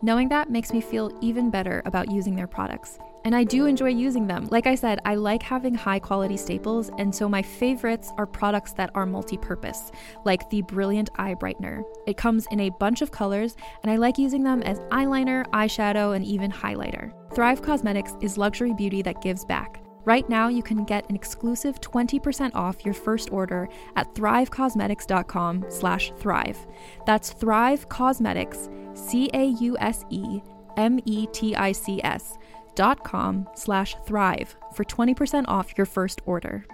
Knowing that makes me feel even better about using their products. And I do enjoy using them. Like I said, I like having high quality staples, and so my favorites are products that are multi purpose, like the Brilliant Eye Brightener. It comes in a bunch of colors, and I like using them as eyeliner, eyeshadow, and even highlighter. Thrive Causemetics is luxury beauty that gives back. Right now, you can get an exclusive 20% off your first order at thrivecausemetics.com slash thrive. That's Thrive Causemetics, C-A-U-S-E-M-E-T-I-C-S dot com slash thrive for 20% off your first order.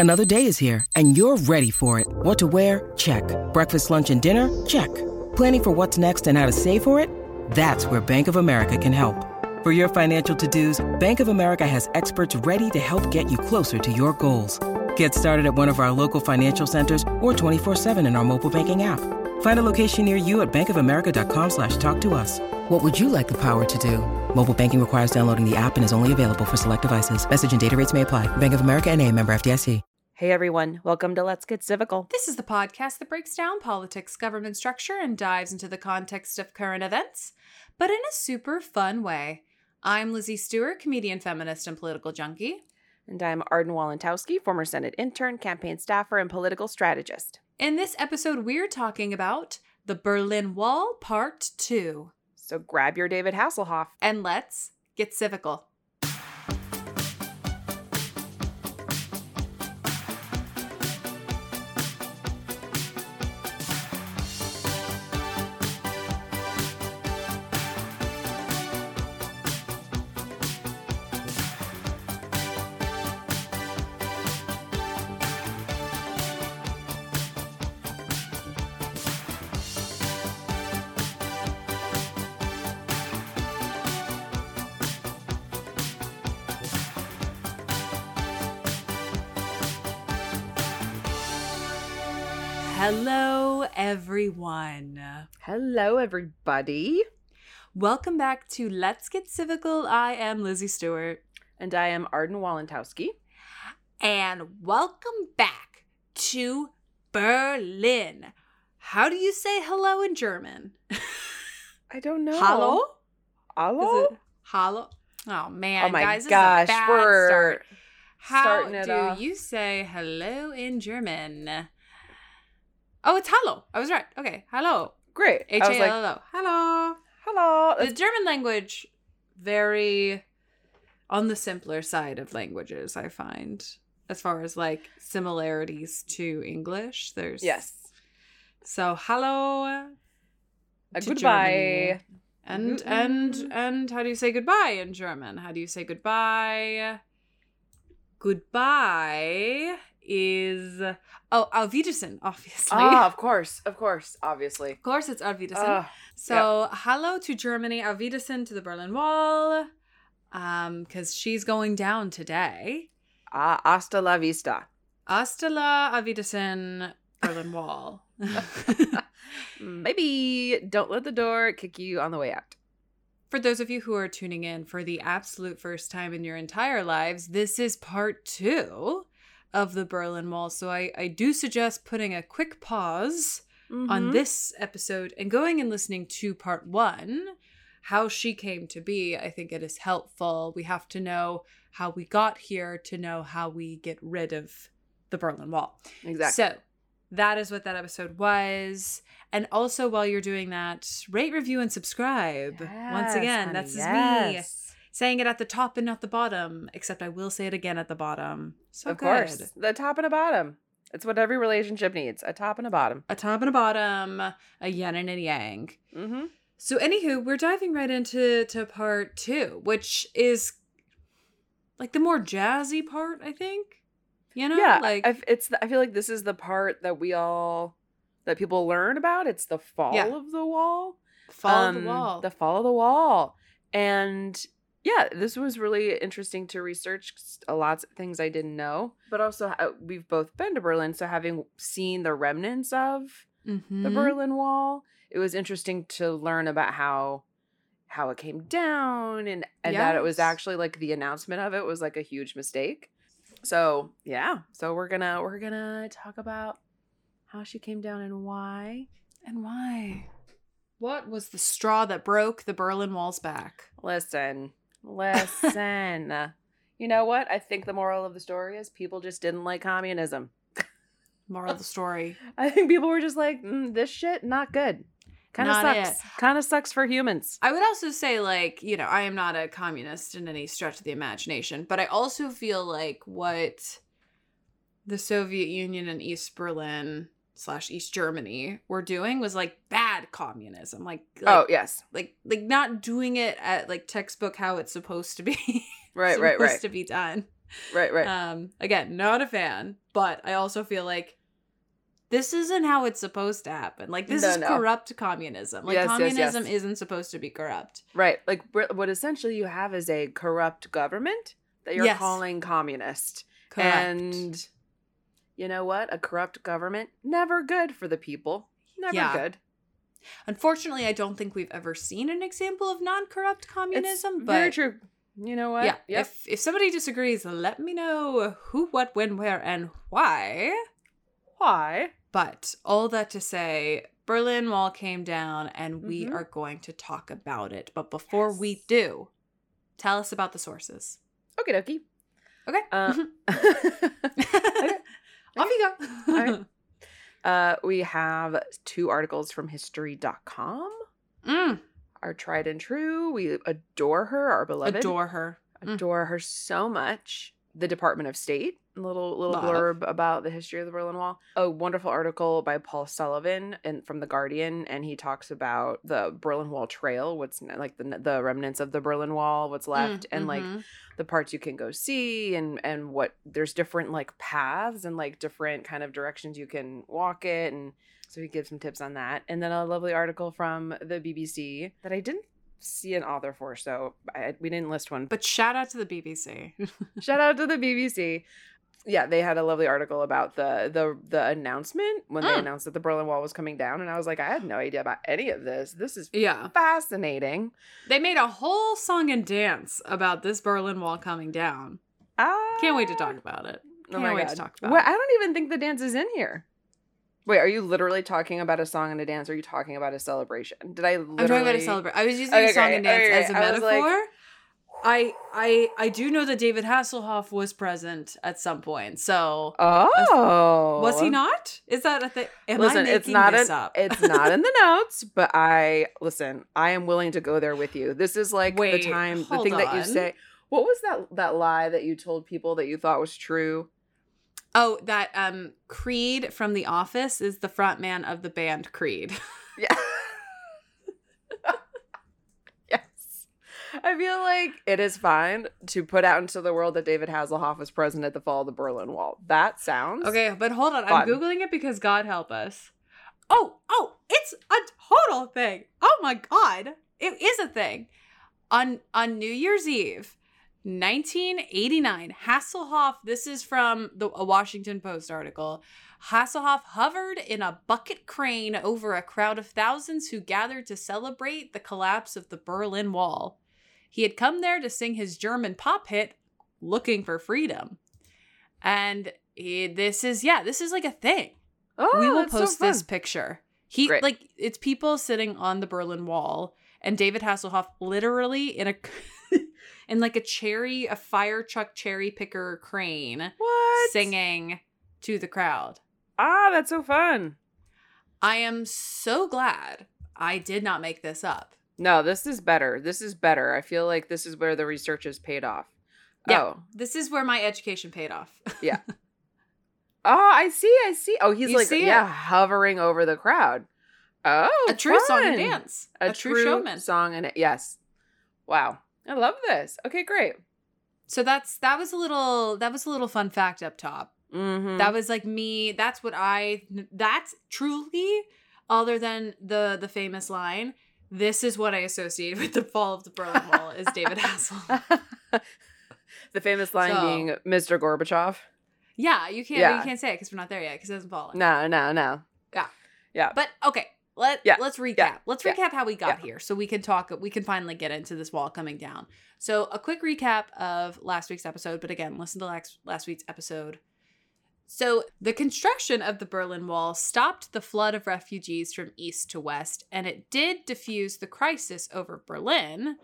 Another day is here, and you're ready for it. What to wear? Check. Breakfast, lunch, and dinner? Check. Planning for what's next and how to save for it? That's where Bank of America can help. For your financial to-dos, Bank of America has experts ready to help get you closer to your goals. Get started at one of our local financial centers or 24-7 in our mobile banking app. Find a location near you at bankofamerica.com slash talk to us. What would you like the power to do? Mobile banking requires downloading the app and is only available for select devices. Message and data rates may apply. Bank of America and a member FDIC. Hey everyone, welcome to Let's Get Civical. This is the podcast that breaks down politics, government structure, and dives into the context of current events, but in a super fun way. I'm Lizzie Stewart, comedian, feminist, and political junkie. And I'm Arden Walentowski, former Senate intern, campaign staffer, and political strategist. In this episode, we're talking about the Berlin Wall Part 2. So grab your David Hasselhoff. And let's get civical. Hello, everyone. Hello, everybody. Welcome back to Let's Get Civical. I am Lizzie Stewart. And I am Arden Walentowski. And welcome back to Berlin. How do you say hello in German? I don't know. Hallo? Hallo? Is it hallo? Oh man, oh my guys, this is a gosh, we're start. How do off. you say hello in German? Oh, it's hello. I was right. Okay, hello. great. H I A L L O. Hello. hello. The German language very on the simpler side of languages, I find. As far as like similarities to English, there's Yes. So hello, A goodbye. Germany. And Mm-mm. and and how do you say goodbye in German? How do you say goodbye? Goodbye is oh Auf obviously. Ah, of course. Of course. Obviously. Of course, it's Auf Wiedersehen. Ah, So hello to Germany, Auf to the Berlin Wall, um, because she's going down today. ah, hasta la vista. Hasta la Auf Berlin Wall. Maybe don't let the door kick you on the way out. For those of you who are tuning in for the absolute first time in your entire lives, this is part two of the Berlin Wall. So I, I do suggest putting a quick pause on Mhm. this episode and going and listening to part one, how she came to be. I think it is helpful. We have to know how we got here to know how we get rid of the Berlin Wall. Exactly. So that is what that episode was. And also, while you're doing that, rate, review, and subscribe. Once again, honey, that's yes. Saying it at the top and not the bottom. Except I will say it again at the bottom. So of good. course, the top and a bottom. It's what every relationship needs: a top and a bottom. A top and a bottom, a yin and a yang. Mm-hmm. So, anywho, we're diving right into to part two, which is like the more jazzy part, I think. You know, yeah, like I, it's. The, I feel like this is the part that we all that people learn about. It's the fall Yeah. of the wall. fall of Um, the wall. The fall of the wall. And yeah, this was really interesting to research A lot of things I didn't know. But also, uh, we've both been to Berlin, so having seen the remnants of the Mhm. Berlin Wall, it was interesting to learn about how how it came down and and that it was actually like the announcement of it was like a huge mistake. So yeah, so we're gonna we're gonna talk about how she came down and why. And why? What was the straw that broke the Berlin Wall's back? Listen, listen. you know what? I think the moral of the story is people just didn't like communism. Moral of the story. I think people were just like, mm, this shit not good. Kind of sucks. Kind of sucks for humans. I would also say, like, you know, I am not a communist in any stretch of the imagination, but I also feel like what the Soviet Union and East Berlin slash East Germany were doing was like bad communism. Like, like oh yes, like like not doing it at like textbook how it's supposed to be. right, right, right, to be done. right, right. Um, again, not a fan, but I also feel like this isn't how it's supposed to happen. Like this No, is no. corrupt communism. Like Yes, yes, yes. communism isn't supposed to be corrupt. Right. Like what essentially you have is a corrupt government that you're Yes. calling communist. Correct. And you know what? A corrupt government never good for the people. Never Yeah. good. Unfortunately, I don't think we've ever seen an example of non-corrupt It's communism. but very true. You know what? yeah, Yep. if if somebody disagrees, let me know who, what, when, where, and why. Why? But all that to say, Berlin Wall came down, and we Mhm. are going to talk about it. But before we do, tell us about the sources. Okie dokie. Okay. Uh, Off you go. All right. uh, we have two articles from history.com. Mm, Our tried and true. We adore her, our beloved. adore her. Mm. adore her so much. The Department of State, little little Love. blurb about the history of the Berlin Wall. A wonderful article by Paul Sullivan and from the Guardian, and he talks about the Berlin Wall Trail, what's like the the remnants of the Berlin Wall, what's left, Mm, and like mhm. the parts you can go see, and and what there's different like paths and like different kind of directions you can walk it, and so he gives some tips on that, and then a lovely article from the BBC that I didn't see an author for, so I, we didn't list one, But shout out to the BBC. Shout out to the BBC. Yeah, they had a lovely article about the the the announcement when they Mm. announced that the Berlin Wall was coming down, and I was like, I had no idea about any of this. This is yeah. fascinating. They made a whole song and dance about this Berlin Wall coming down. Ah, Can't wait to talk about it. Oh Can't my wait god! to talk about it. I don't even think the dance is in here. Wait, are you literally talking about a song and a dance? Or are you talking about a celebration? Did I? Literally... I'm talking about a celebration. I was using Okay, a song and dance Okay, as a metaphor. like- I I I do know that David Hasselhoff was present at some point. So Oh, was he not? Is that a thing? Am listen, I making it's not this in, up? it's not in the notes, but I listen. I am willing to go there with you. This is like Wait, the time, the thing that you say. What was that that lie that you told people that you thought was true? oh, that um Creed from The Office is the front man of the band Creed. Yeah. yes. I feel like it is fine to put out into the world that David Hasselhoff was present at the fall of the Berlin Wall. That sounds Okay, but hold on. Fun. I'm googling it because God help us. Oh, oh, it's a total thing. Oh my god. It is a thing. On on New Year's Eve, 1989, Hasselhoff, this is from the a Washington Post article. Hasselhoff hovered in a bucket crane over a crowd of thousands who gathered to celebrate the collapse of the Berlin Wall. He had come there to sing his German pop hit, Looking for Freedom. And he, this is, yeah, this is like a thing. Oh, we will that's so post this picture. He, Great. like, it's people sitting on the Berlin Wall, and David Hasselhoff literally in a, in like a cherry, a fire truck cherry picker crane, What? singing to the crowd. Ah, that's so fun. I am so glad I did not make this up No, this is better. This is better. I feel like this is where the research has paid off. Yeah. Oh. This is where my education paid off. Yeah. Oh, I see. I see. Oh, he's You like see it? yeah, hovering over the crowd. Oh, a true song and dance. A, A, true, showman. song and yes. Wow. I love this. Okay, great. So that's that was a little that was a little fun fact up top. Mm-hmm. That was like me. That's what I. That's truly, other than the the famous line. This is what I associate with the fall of the Berlin Wall is David Hasselhoff. the famous line So- being Mr. Gorbachev. Yeah, you can't Yeah. you can't say it because we're not there yet because it hasn't fallen. No, no, no. Yeah, yeah. But okay, let Yeah, let's recap. yeah, Let's yeah, recap how we got yeah. here, so we can talk. We can finally get into this wall coming down. So a quick recap of last week's episode, but again, listen to last last week's episode. So the construction of the Berlin Wall stopped the flood of refugees from east to west, and it did diffuse the crisis over Berlin.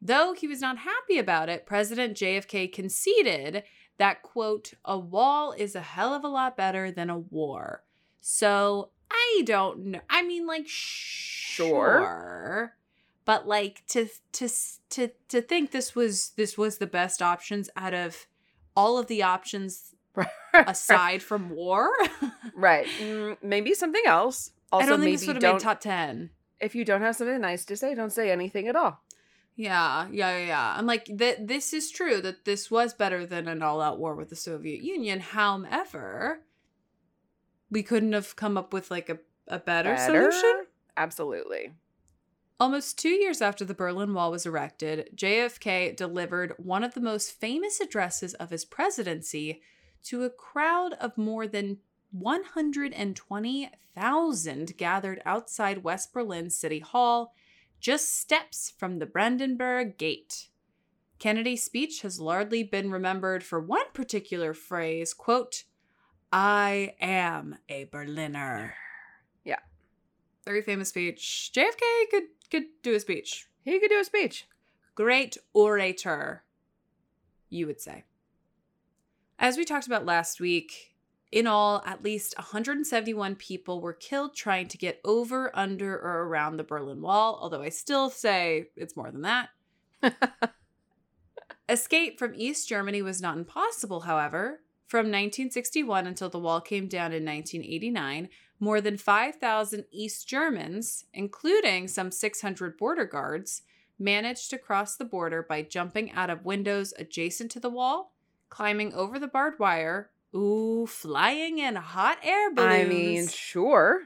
Though he was not happy about it, President JFK conceded that, quote, a wall is a hell of a lot better than a war. So I don't know. I mean, like, sure. But like to to to to think this was this was the best options out of all of the options aside from war. right. Mm, maybe something else. Also, I don't think maybe this would have made top ten. if you don't have something nice to say, don't say anything at all. Yeah, yeah, yeah, yeah. I'm like that. This is true that this was better than an all-out war with the Soviet Union. However, we couldn't have come up with like a a better, solution. Absolutely. Almost two years after the Berlin Wall was erected, JFK delivered one of the most famous addresses of his presidency to a crowd of more than 120,000 gathered outside West Berlin City Hall, just steps from the Brandenburg Gate. Kennedy's speech has largely been remembered for one particular phrase, quote, I am a Berliner. Yeah. Very famous speech. JFK could could do a speech. He could do a speech. Great orator, you would say. As we talked about last week, in all, at least 171 people were killed trying to get over, under, or around the Berlin Wall, although I still say it's more than that. Escape from East Germany was not impossible, however. From 1961 until the wall came down in 1989, more than 5,000 East Germans, including some 600 border guards, managed to cross the border by jumping out of windows adjacent to the wall, climbing over the barbed wire, ooh, flying in hot air balloons. I mean, sure.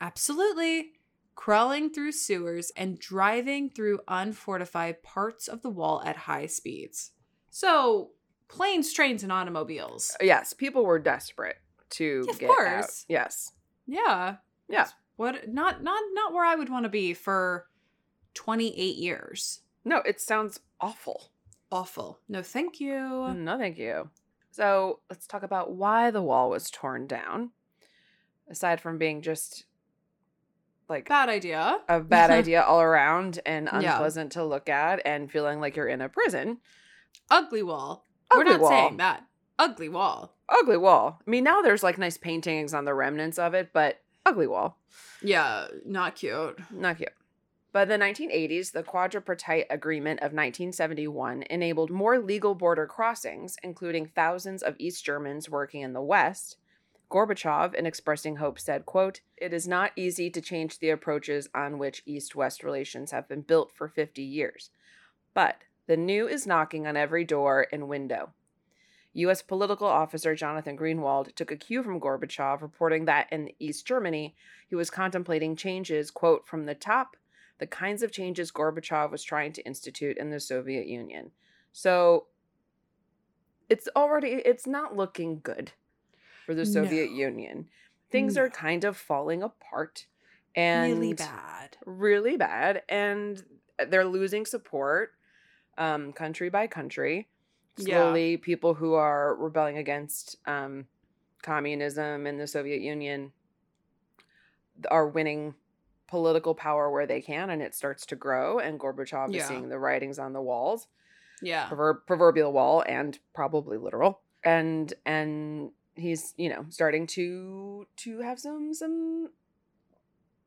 Absolutely. Crawling through sewers and driving through unfortified parts of the wall at high speeds. So, planes, trains, and automobiles. Uh, yes, people were desperate to Of get out. Yes. Yeah. Yeah. What not not not where I would want to be for 28 years. No, it sounds awful. Awful. No, thank you. No, thank you. So let's talk about why the wall was torn down. Aside from being just like Bad idea. a bad idea all around and Yeah. unpleasant to look at and feeling like you're in a prison. Ugly wall. We're not wall. saying that. Ugly wall. Ugly wall. I mean, now there's like nice paintings on the remnants of it, but ugly wall. Yeah, not cute. Not cute. By the 1980s, the Quadripartite Agreement of 1971 enabled more legal border crossings, including thousands of East Germans working in the West. Gorbachev, in expressing hope, said, quote, It is not easy to change the approaches on which East-West relations have been built for 50 years. But the new is knocking on every door and window. U.S. political officer Jonathan Greenwald took a cue from Gorbachev, reporting that in East Germany, he was contemplating changes, quote, from the top, the kinds of changes Gorbachev was trying to institute in the Soviet Union. So it's already, it's not looking good for the Soviet No. Union. Things are kind of falling apart and really bad. really bad and they're losing support um country by country Yeah. slowly people who are rebelling against um communism in the soviet union are winning political power where they can and it starts to grow and gorbachev Yeah. is seeing the writings on the walls Yeah. proverb, proverbial wall and probably literal and and he's you know starting to to have some some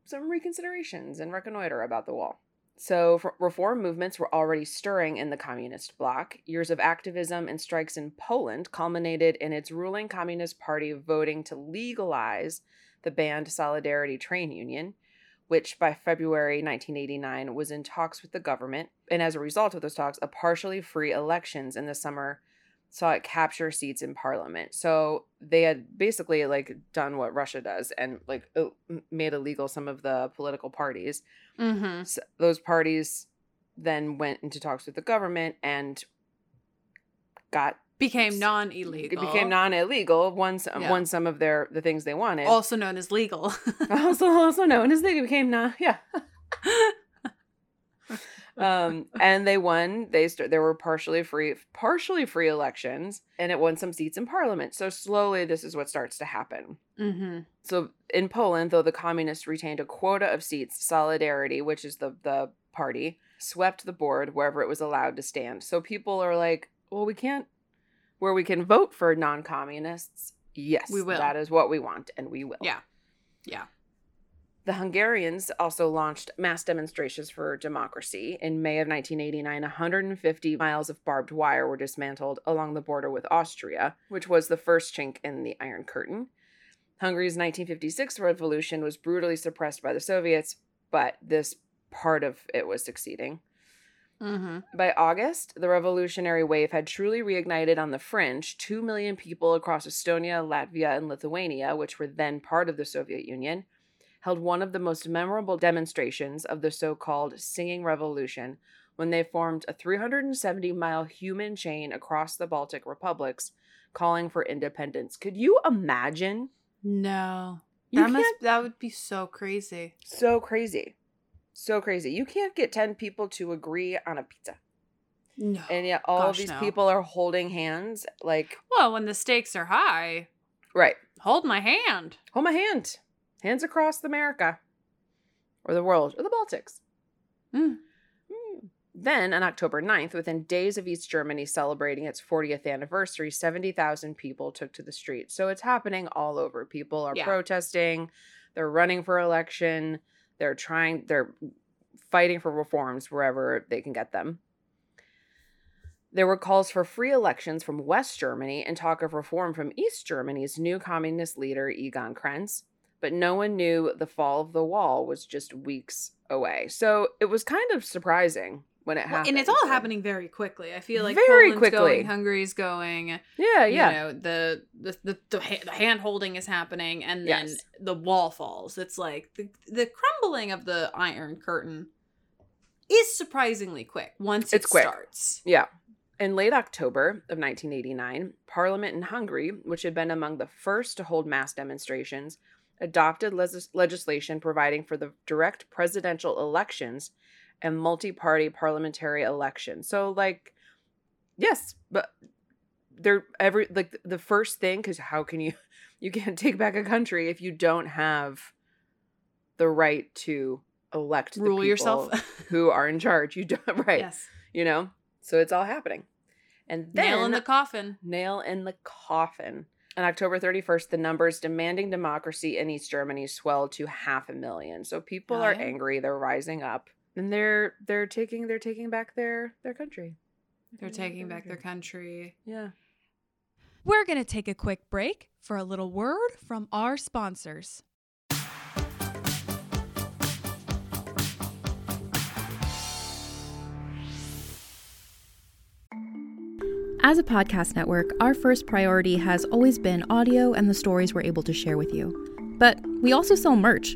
some reconsiderations and reconnoiter about the wall So, reform movements were already stirring in the communist bloc. Years of activism and strikes in Poland culminated in its ruling Communist Party voting to legalize the banned Solidarity train union, which by February 1989 was in talks with the government. And as a result of those talks, a partially free elections in the summer saw it capture seats in parliament. So they had basically like done what Russia does and like uh, made illegal some of the political parties. Mm-hmm. So those parties then went into talks with the government and got Became non-illegal. It became non-illegal once Yeah. won some of their the things they wanted. also known as legal. also also known as they became non yeah. um and they won they st- there were partially free partially free elections and it won some seats in parliament so slowly this is what starts to happen mm-hmm. so in poland though the communists retained a quota of seats solidarity which is the the party swept the board wherever it was allowed to stand so people are like well we can't where we can vote for non-communists yes We will. that is what we want and we will Yeah. Yeah. the Hungarians also launched mass demonstrations for democracy. In May of 1989, 150 miles of barbed wire were dismantled along the border with Austria, which was the first chink in the Iron Curtain. Hungary's 1956 revolution was brutally suppressed by the Soviets, but this part of it was succeeding. Mm-hmm. By August, the revolutionary wave had truly reignited on the fringe. Two million people across Estonia, Latvia, and Lithuania, which were then part of the Soviet Union, held one of the most memorable demonstrations of the so called Singing Revolution when they formed a 370 mile human chain across the Baltic republics calling for independence. Could you imagine? No. You that must that would be so crazy. So crazy. So crazy. You can't get 10 people to agree on a pizza. No. And yet all Gosh, these no. people are holding hands like, well, when the stakes are high, right. hold my hand. Hold my hand. Hands across America or the world or the Baltics. Mm. Hmm. Then, on October 9th, within days of East Germany celebrating its 40th anniversary, 70,000 people took to the streets. So it's happening all over. People are Yeah. protesting, they're running for election, they're trying, they're fighting for reforms wherever they can get them. There were calls for free elections from West Germany and talk of reform from East Germany's new communist leader, Egon Krenz. But no one knew the fall of the wall was just weeks away. So it was kind of surprising when it Well, and it's all happening very quickly. I feel like Very Poland's quickly. going, Hungary's going. Yeah, yeah. You know, the the the, the, ha- the hand holding is happening, and then Yes. the wall falls. It's like the the crumbling of the Iron Curtain is surprisingly quick once It's it quick. starts. Yeah. In late October of 1989, Parliament in Hungary, which had been among the first to hold mass demonstrations, adopted legis- legislation providing for the direct presidential elections and multi party parliamentary election. So, like, yes, but they're every, like, the first thing, because how can you, you can't take back a country if you don't have the right to elect the Rule yourself. who are in charge. You don't, right Yes. you know so it's all happening and then Nail in the coffin. nail in the coffin on october 31st the numbers demanding democracy in east germany swelled to half a million so people Oh, are angry they're rising up and they're they're taking they're taking back their their country They're taking back their country. yeah We're going to take a quick break for a little word from our sponsors. As a podcast network, our first priority has always been audio and the stories we're able to share with you. But we also sell merch,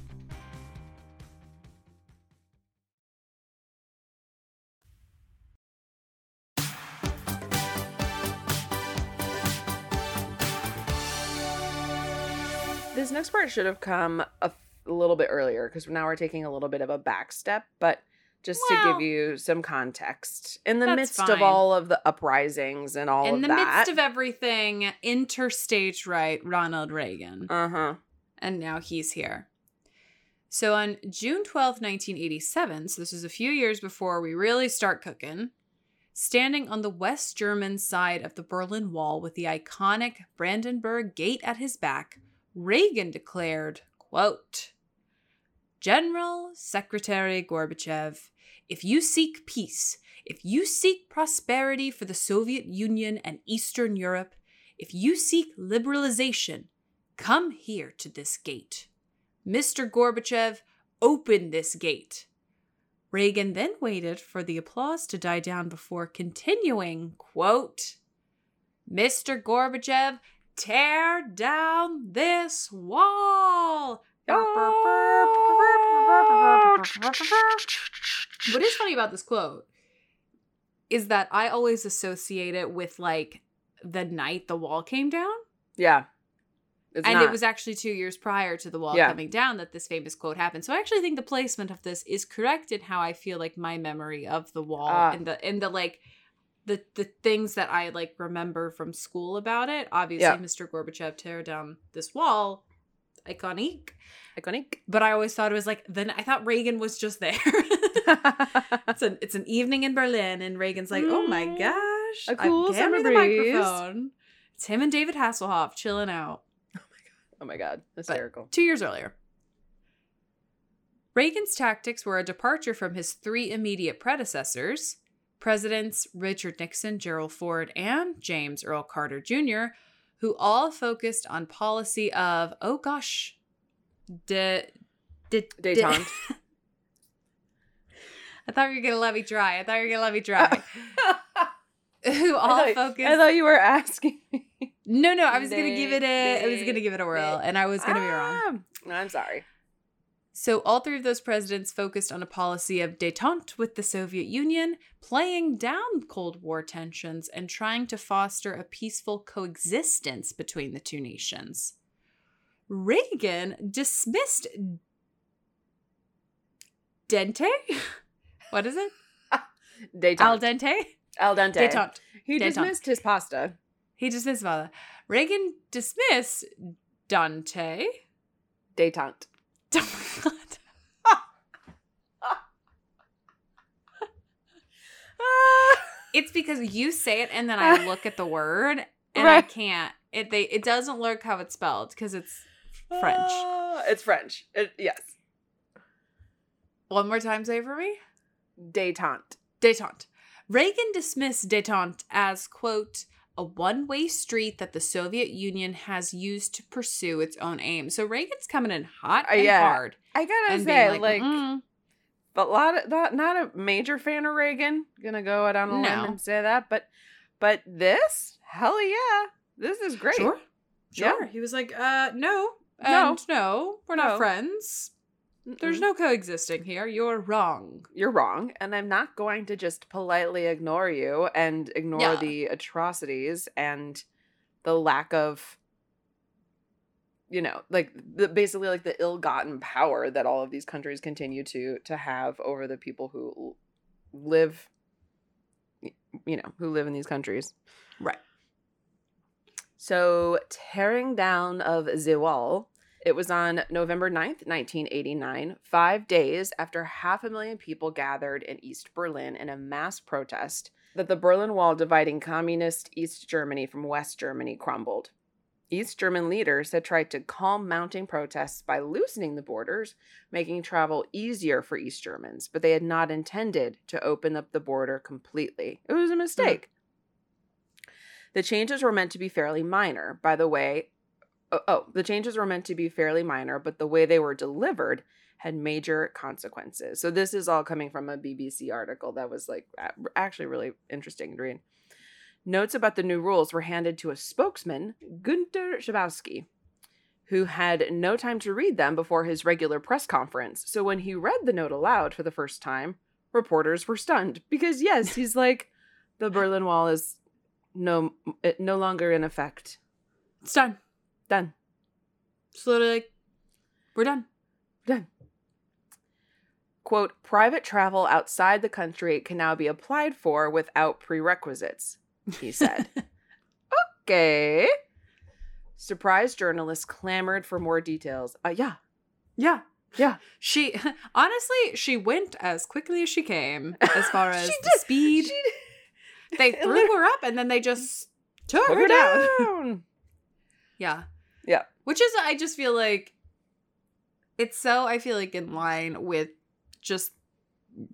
This next part should have come a, f- a little bit earlier because now we're taking a little bit of a back step, but just to give you some context in the midst fine. of all of the uprisings and all In the that. midst of everything, interstage right Ronald Reagan. uh huh. and now he's here. So on June twelfth, 1987, so this is a few years before we really start cooking, standing on the West German side of the Berlin Wall with the iconic Brandenburg Gate at his back, Reagan declared, quote, General Secretary Gorbachev, if you seek peace, if you seek prosperity for the Soviet Union and Eastern Europe, if you seek liberalization, come here to this gate. Mr. Gorbachev, open this gate. Reagan then waited for the applause to die down before continuing, quote, Mr. Gorbachev, tear down this wall. What is funny about this quote is that I always associate it with like the night the wall came down. Yeah. It's and not. it was actually two years prior to the wall Yeah. coming down that this famous quote happened. So I actually think the placement of this is correct in how I feel like my memory of the wall Ah. and the and the like the the things that I like remember from school about it. Obviously, Yeah. Mr. Gorbachev tear down this wall, iconic. iconic. But I always thought it was like then I thought Reagan was just there. it's an it's an evening in Berlin, and Reagan's like, "Oh my Mm, gosh, a cool I've hand me summer the breeze." microphone." It's him and David Hasselhoff chilling out. oh my god, Oh my god! hysterical. Two years earlier. Reagan's tactics were a departure from his three immediate predecessors, Presidents Richard Nixon, Gerald Ford, and James Earl Carter Jr., who all focused on policy of, oh gosh, de, de, de-. I thought you were going to let me try. I thought you were going to let me try. who I all thought- focused. I thought you were asking me. no, no, I was going to give it a. I was going to give it a whirl, and I was going to be wrong. Ah, I'm sorry. So, all three of those presidents focused on a policy of detente with the Soviet Union, playing down Cold War tensions and trying to foster a peaceful coexistence between the two nations. Reagan dismissed dente? What is it? Detente. Al dente? Al dente. Detente. He Detente. dismissed his pasta. He dismissed Vala. Reagan dismissed Dante. Detente. It's because you say it and then I look at the word and I can't. It they it doesn't look how it's spelled because it's French. Ah, it's French. It, yes. One more time, say for me. Detente. Detente. Reagan dismissed detente as, quote, a one way street that the Soviet Union has used to pursue its own aims. So Reagan's coming in hot Uh, and yeah. hard. I gotta And say, being like, "Mm, but a lot of not not a major fan of Reagan. Gonna go out on a limb and say that, but but this, hell yeah, this is great. Sure. Yeah. He was like, uh, no. No. No, we're not No. friends. There's no coexisting here. You're wrong. You're wrong, and I'm not going to just politely ignore you and ignore Yeah. the atrocities and the lack of you know like the, basically like the ill-gotten power that all of these countries continue to to have over the people who live you know who live in these countries Right. so tearing down of the wall it was on November 9th, 1989, five days after half a million people gathered in East Berlin in a mass protest, that the Berlin Wall dividing communist East Germany from West Germany crumbled. East German leaders had tried to calm mounting protests by loosening the borders, making travel easier for East Germans, but they had not intended to open up the border completely. It was a hmm. mistake. The changes were meant to be fairly minor. By the way, oh, oh, the changes were meant to be fairly minor, but the way they were delivered had major consequences. So this is all coming from a BBC article that was like actually really interesting to read. Notes about the new rules were handed to a spokesman, Günter Schabowski, who had no time to read them before his regular press conference. So when he read the note aloud for the first time, reporters were stunned because yes, he's like the Berlin Wall is no it no longer in effect. It's done. Done. Just literally like, we're done. We're done. Quote, private travel outside the country can now be applied for without prerequisites, he said. okay. Surprised journalists clamored for more details. Uh, yeah. Yeah. Yeah. She honestly, she went as quickly as she came as far as the speed. They threw her up and then they just took, took her, down. down. Yeah. Yeah. Which is I just feel like it's so I feel like in line with just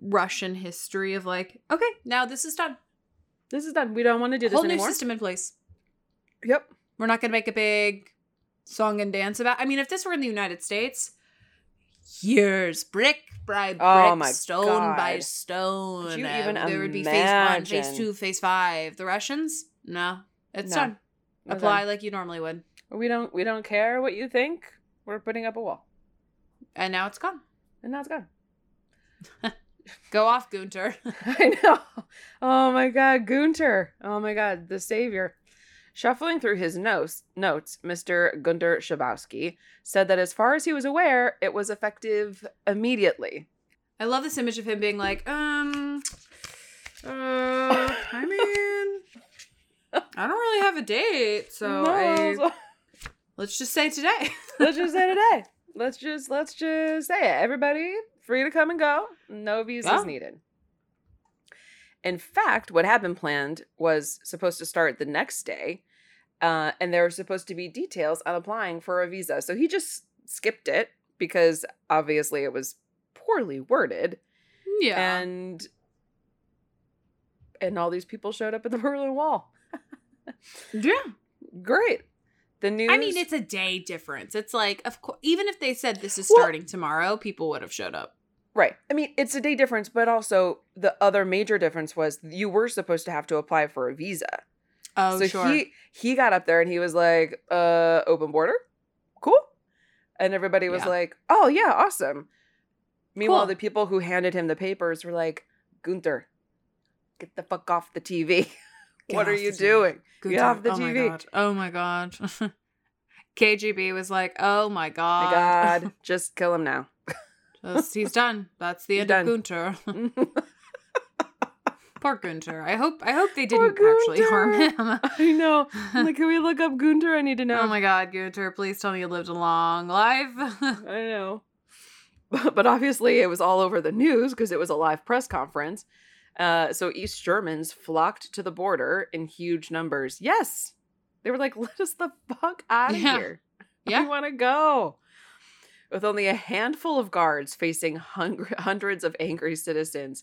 Russian history of like, okay, now this is done. This is done. We don't want to do this Whole new system in place. Yep. We're not gonna make a big song and dance about I mean, if this were in the United States, years, brick by brick, Oh my stone by stone. Could you uh, even there would be phase one, phase two, phase five. The Russians? No. It's No. done. Apply done. like you normally would. We don't we don't care what you think. We're putting up a wall. And now it's gone. And now it's gone. Go off, Gunter. I know. Oh my God, Gunter. Oh my God, the savior. Shuffling through his notes, notes, Mr. Gunter Schabowski said that as far as he was aware, it was effective immediately. I love this image of him being like, um, uh, I mean, I don't really have a date, so No, I, so- let's just say today. let's just say today. Let's just let's just say it. Everybody free to come and go. No visas Yeah. needed. In fact, what had been planned was supposed to start the next day, uh, and there were supposed to be details on applying for a visa. So he just skipped it because obviously it was poorly worded, yeah. and and all these people showed up at the Berlin Wall. yeah. Great. The news. I mean, it's a day difference. It's like, of course, even if they said this is Well- starting tomorrow, people would have showed up. Right. I mean, it's a day difference, but also the other major difference was you were supposed to have to apply for a visa. Oh, so he he got up there and he was like, "Uh, open border, cool," and everybody was Yeah. like, "Oh yeah, awesome." Meanwhile, Cool. the people who handed him the papers were like, "Gunther, get the fuck off the TV. Get what are you TV. doing? Get time. off the oh TV." My god. Oh my god. KGB was like, oh my My god. God, just kill him now. Just- he's done. That's the end done. of Gunter. Poor Gunter. I hope I hope they didn't actually harm him. I know. I'm like, can we look up Gunter? I need to know. oh my god, Gunter, please tell me you lived a long life. I know. But, but obviously, it was all over the news because it was a live press conference. Uh, so East Germans flocked to the border in huge numbers. Yes, they were like, "Let us the fuck out of Yeah. here. Yeah. We want to go." With only a handful of guards facing hundreds of angry citizens,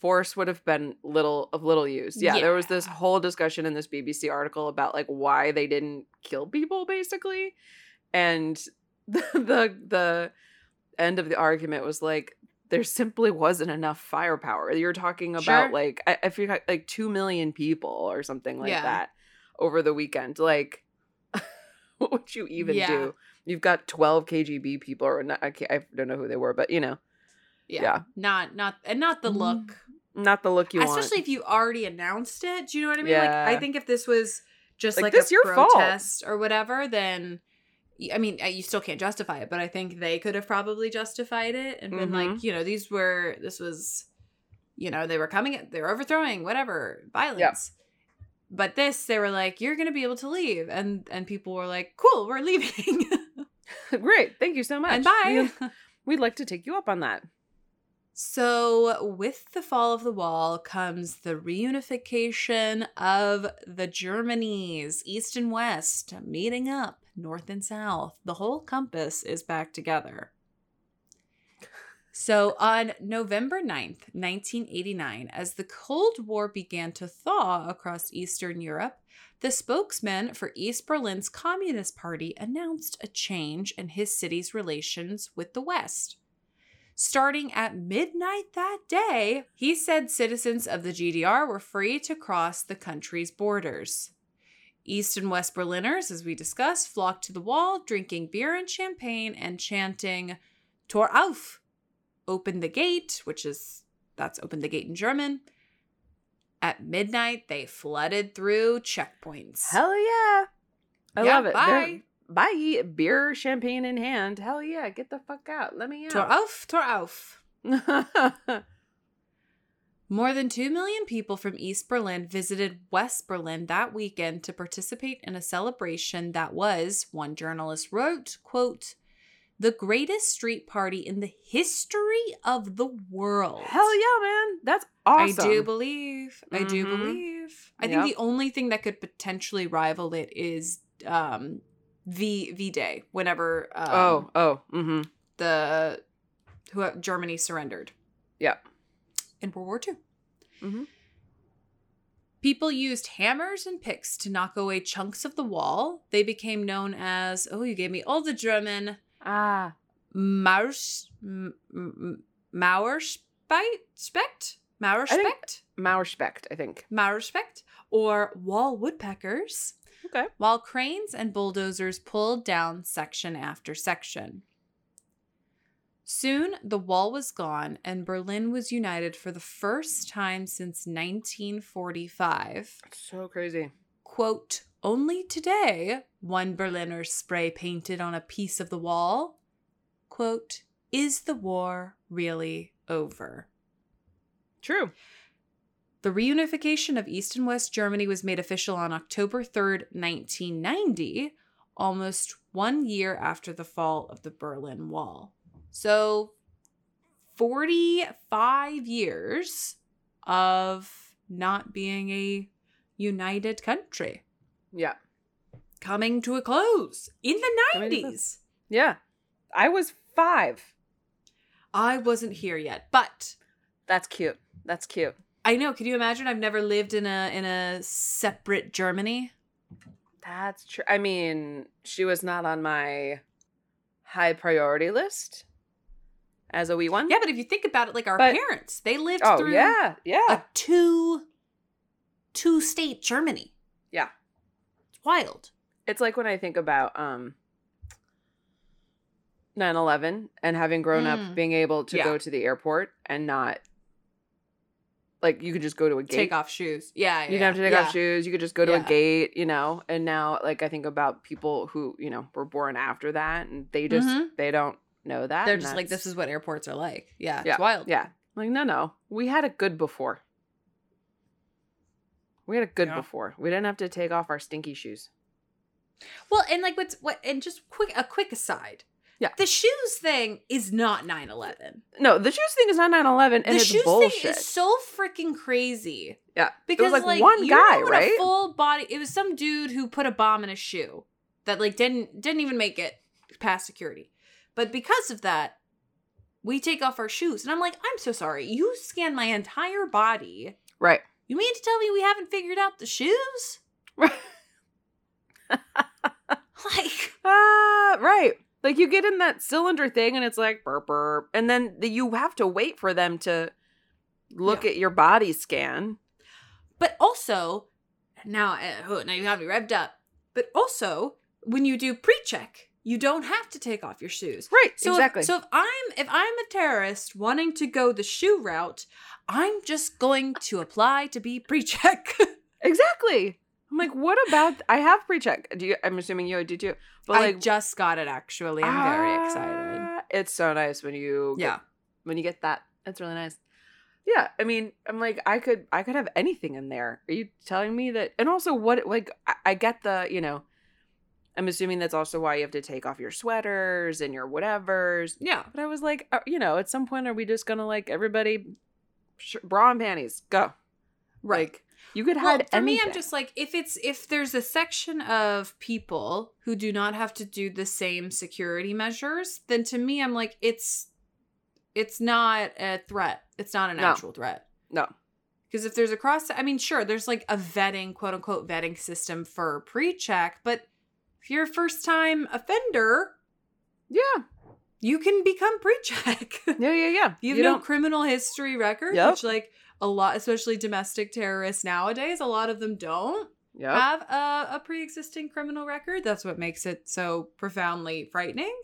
force would have been little of little use. Yeah, there was this whole discussion in this BBC article about like why they didn't kill people, basically, and the the, the end of the argument was like there simply wasn't enough firepower. You're talking about Sure. like I, I feel like, two million people or something like Yeah. that over the weekend. Like, what would you even Yeah. do? You've got 12 KGB people, or not, I, can't, I don't know who they were, but you know, Yeah. Yeah. Not not and not the Mm, look. not the look you Especially want. Especially if you already announced it. Do you know what I mean? Like I think if this was just Like, like, this a your fault. or whatever, then I mean, you still can't justify it, but I think they could have probably justified it and been Mm-hmm. like, you know, these were this was you know, they were coming at they were overthrowing whatever, violence. But this they were like you're going to be able to leave and and people were like, "Cool, we're leaving." Great, thank you so much. and bye. We, we'd like to take you up on that. So, with the fall of the wall comes the reunification of the Germanies, East and West, meeting up, North and South. The whole compass is back together. So, on November 9th, 1989, as the Cold War began to thaw across Eastern Europe, the spokesman for East Berlin's Communist Party announced a change in his city's relations with the West. Starting at midnight that day, he said citizens of the GDR were free to cross the country's borders. East and West Berliners, as we discussed, flocked to the wall, drinking beer and champagne and chanting Tor auf, open the gate, which is that's open the gate in German. At midnight, they flooded through checkpoints. Hell yeah. I Yeah, love it. Bye. They're- Bye. Beer, champagne in hand. Hell yeah. Get the fuck out. Let me out. Tor auf, Tor auf. More than 2 million people from East Berlin visited West Berlin that weekend to participate in a celebration that was, one journalist wrote, quote, the greatest street party in the history of the world. Hell yeah, man. That's awesome. I do believe. I do Mhm. believe. I think the only thing that could potentially rival it is um V V Day whenever um, oh, oh, mm-hmm. the who Germany surrendered Yeah. In World War II. Mhm. People used hammers and picks to knock away chunks of the wall. They became known as, oh, you gave me all the German, Ah. Maus, M- M- Mauerspecht? Specht? Mauerspecht? Mauerspecht, I think. Mauerspecht? Or wall woodpeckers. Okay. While cranes and bulldozers pulled down section after section. Soon, the wall was gone, and Berlin was united for the first time since 1945. So crazy. Quote, only today, one Berliner spray painted on a piece of the wall. Quote, is the war really over? True. The reunification of East and West Germany was made official on October 3rd, 1990, almost one year after the fall of the Berlin Wall. So, 45 years of not being a united country Yeah. coming to a close in the Coming to a 90s. Yeah. I was five. I wasn't here yet, but That's cute. That's cute. I know. Can you imagine? I've never lived in a in a separate Germany. That's true. I mean, she was not on my high priority list as a wee one. Yeah, but if you think about it, like our But- parents, they lived Oh, through yeah. Yeah. a two two state Germany. yeah. It's wild. It's like when I think about um 9/11 and having grown Mm. up being able to Yeah. go to the airport and not like you could just go to a gate. Take off shoes. Yeah, yeah You didn't have to take yeah. off shoes. You could just go to Yeah. a gate, you know. And now, like, I think about people who, you know, were born after that, and they just Mhm. they don't know that. They're and just like, this is what airports are like. Yeah, yeah, it's wild. Yeah, like no, no, we had it good before. We had it good Yeah. before. We didn't have to take off our stinky shoes. Well, and like what's what and just quick a quick aside. Yeah. The shoes thing is not 9/11. No, the shoes thing is not 9/11 and the it's shoes bullshit. thing is so freaking crazy. yeah. Because it was like, like, one guy, know right? A full body. It was some dude who put a bomb in a shoe that like didn't didn't even make it past security. But because of that, we take off our shoes, and I'm like, I'm so sorry. You scanned my entire body. right. You mean to tell me we haven't figured out the shoes? Right. Like, Ah, right. Like you get in that cylinder thing and it's like burp burp, and then the, you have to wait for them to look Yeah. at your body scan. but also now, uh, oh, now you have me revved up. But also, when you do pre-check, you don't have to take off your shoes. Right. So exactly. If, so if I'm if I'm a terrorist wanting to go the shoe route, I'm just going to apply to be pre-check. exactly. I'm like, what about? I have pre-check. Do you? I'm assuming you do too. But like, I just got it actually. I'm very excited. ah, It's so nice when you get- Yeah. when you get that. It's really nice. Yeah, I mean, I'm like, I could, I could have anything in there. Are you telling me that? And also, what, like, I, I get the, you know, I'm assuming that's also why you have to take off your sweaters and your whatevers. Yeah. But I was like, uh, you know, at some point, are we just gonna like everybody, sh- bra and panties, go? Like, you could Well, hide for me, I'm just like if it's if there's a section of people who do not have to do the same security measures, then to me, I'm like it's it's not a threat. It's not an No. actual threat. no, Because if there's a cross, I mean, sure, there's like a vetting, quote unquote, vetting system for pre-check, but if you're a first-time offender, yeah, you can become pre-check. yeah, yeah, yeah. you have no criminal history record, Yep. which like a lot, especially domestic terrorists nowadays, a lot of them don't Yep. have a, a pre-existing criminal record. That's what makes it so profoundly frightening.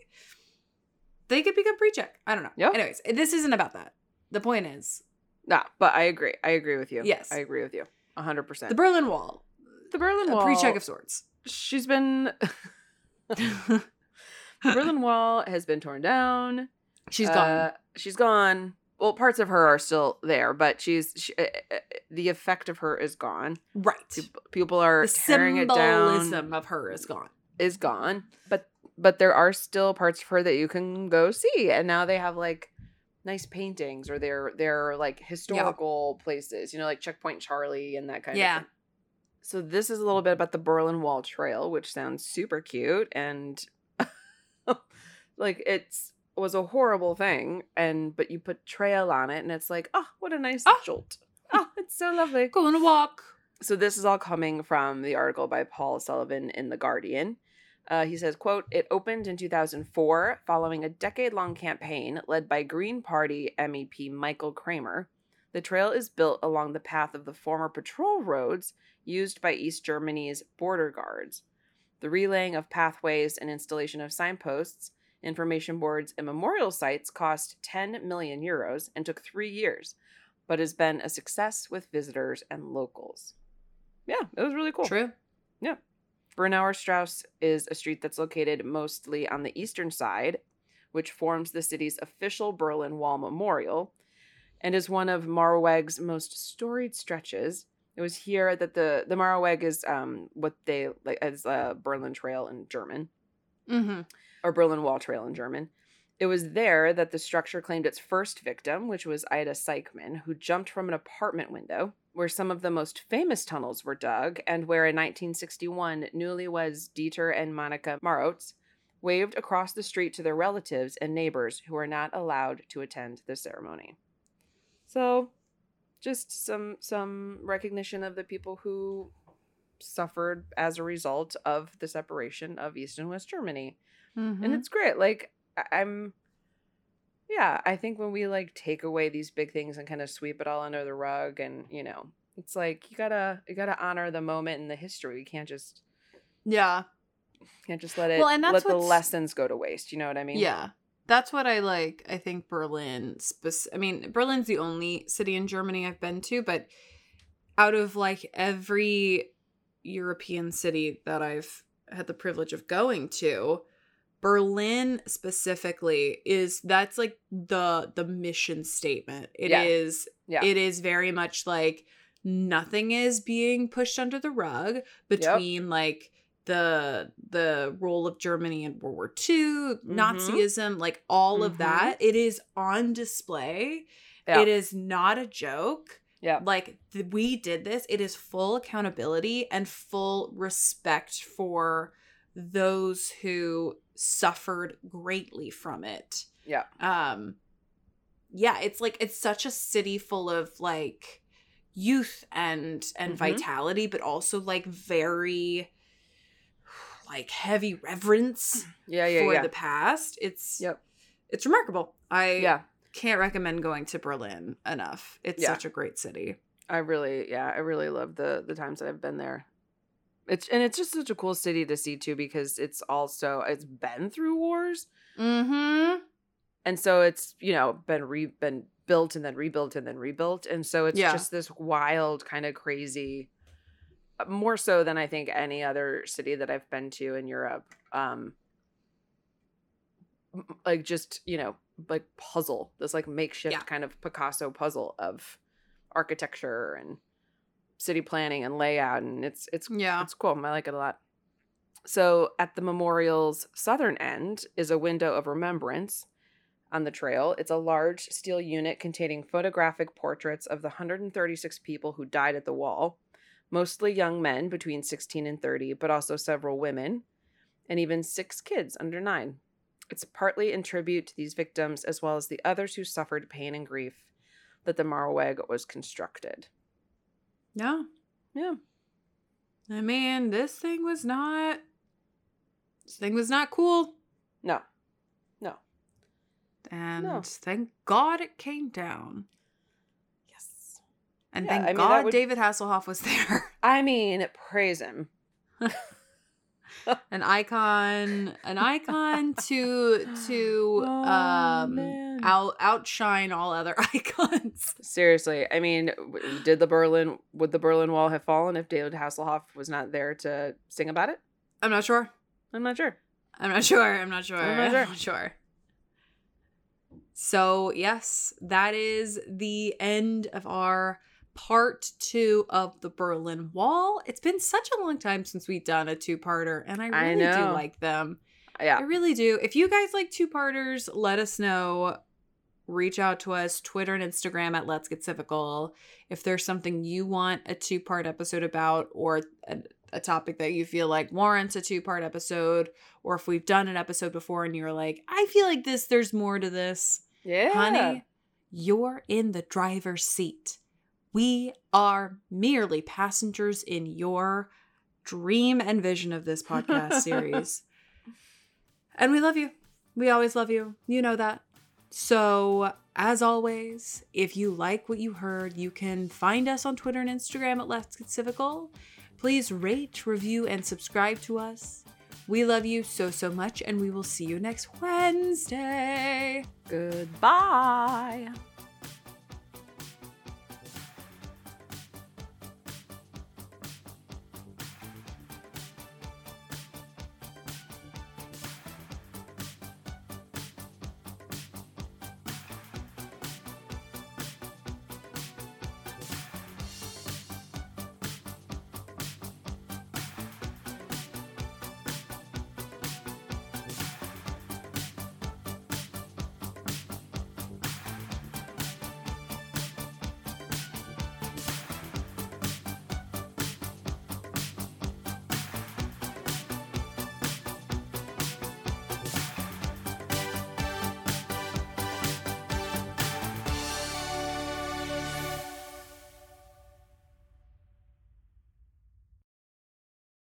They could become pre-check. I don't know. Yep. Anyways, this isn't about that. The point is No, but I agree. I agree with you. Yes. I agree with you. hundred percent. the Berlin Wall, the Berlin a Wall. pre-check of sorts. She's been the Berlin Wall has been torn down. She's Uh, gone. She's gone. Well, parts of her are still there, but she's she, uh, uh, the effect of her is gone. Right. Peop- People are The tearing it down. symbolism of her is gone. Is gone, but but there are still parts of her that you can go see, and now they have like nice paintings or they're they're like historical places, you know, like Checkpoint Charlie and that kind Yeah. of thing. So this is a little bit about the Berlin Wall Trail, which sounds super cute and like it's was a horrible thing and but you put trail on it and it's like, oh, what a nice Oh. jolt. Oh, it's so lovely. Go on a walk. So this is all coming from the article by Paul Sullivan in The Guardian. Uh, he says, quote, it opened in 2004 following a decade-long campaign led by Green Party MEP Michael Cramer. The trail is built along the path of the former patrol roads used by East Germany's border guards. The relaying of pathways and installation of signposts, information boards, and memorial sites cost 10 million euros and took three years, but has been a success with visitors and locals. Yeah, it was really cool. True. Yeah. Bernauer Strasse is a street that's located mostly on the eastern side, which forms the city's official Berlin Wall memorial, and is one of Mauerweg's most storied stretches. It was here that the the Marweg is um what they like as a Berlin Trail in German Mm-hmm. or Berlin Wall Trail in German. It was there that the structure claimed its first victim, which was Ida Siekmann, who jumped from an apartment window, where some of the most famous tunnels were dug, and where in 1961 newlyweds Dieter and Monica Marotz waved across the street to their relatives and neighbors who were not allowed to attend the ceremony. So, just some some recognition of the people who suffered as a result of the separation of East and West Germany Mm-hmm. and it's great like i'm yeah i think when we like take away these big things and kind of sweep it all under the rug and you know it's like you gotta you gotta honor the moment in the history you can't just yeah. can't just let it Well, and that's let the lessons go to waste you know what i mean Yeah. That's what I like. I think Berlin, spec- I mean, Berlin's the only city in Germany I've been to, but out of like every European city that I've had the privilege of going to, Berlin specifically is that's like the the mission statement. It is Yeah. it is very much like nothing is being pushed under the rug between like the the role of Germany in World War II, Mm-hmm. Nazism, like all of Mhm. that. It is on display. Yeah. It is not a joke. Yeah. Like th- we did this. It is full accountability and full respect for those who suffered greatly from it. Yeah. Um yeah, it's like it's such a city full of like youth and and Mhm. vitality but also like very like heavy reverence Yeah, yeah, for yeah. the past. It's Yep. It's remarkable. I yeah. can't recommend going to Berlin enough. It's Yeah. such a great city. I really, yeah, I really love the the times that I've been there. It's and it's just such a cool city to see too because it's also it's been through wars Mm-hmm. and so it's you know been re been built and then rebuilt and then rebuilt and so it's Yeah. just this wild kind of crazy more so than I think any other city that I've been to in Europe. Um like just, you know, like puzzle, this like makeshift Yeah. kind of Picasso puzzle of architecture and city planning and layout and it's it's Yeah. it's cool. I like it a lot. So at the memorial's southern end is a window of remembrance on the trail. It's a large steel unit containing photographic portraits of the 136 people who died at the wall, mostly young men between 16 and 30, but also several women, and even six kids under nine. It's partly in tribute to these victims as well as the others who suffered pain and grief that the Mauerweg was constructed. Yeah. Yeah. I mean, this thing was not this thing was not cool. No. No. And No. thank God it came down. And Yeah, thank I mean, God would- David Hasselhoff was there. I mean, praise him. an icon an icon to to Oh, um man. out outshine all other icons Seriously, I mean, did the Berlin would the Berlin Wall have fallen if David Hasselhoff was not there to sing about it? i'm not sure I'm not sure. i'm not sure i'm not sure I'm not sure. sure so yes that is the end of our part two of the berlin wall it's been such a long time since we've done a two-parter and i I really do like them Yeah, I really do. If you guys like two parters, let us know. Reach out to us, Twitter and Instagram at Let's Get Civical. If there's something you want a two part episode about, or a, a topic that you feel like warrants a two part episode, or if we've done an episode before and you're like, I feel like this, there's more to this, yeah, honey, you're in the driver's seat. We are merely passengers in your dream and vision of this podcast series. And we love you. We always love you. You know that. So, as always, if you like what you heard, you can find us on Twitter and Instagram at Let's Get Civical. Please rate, review, and subscribe to us. We love you so, so much, and we will see you next Wednesday. Goodbye.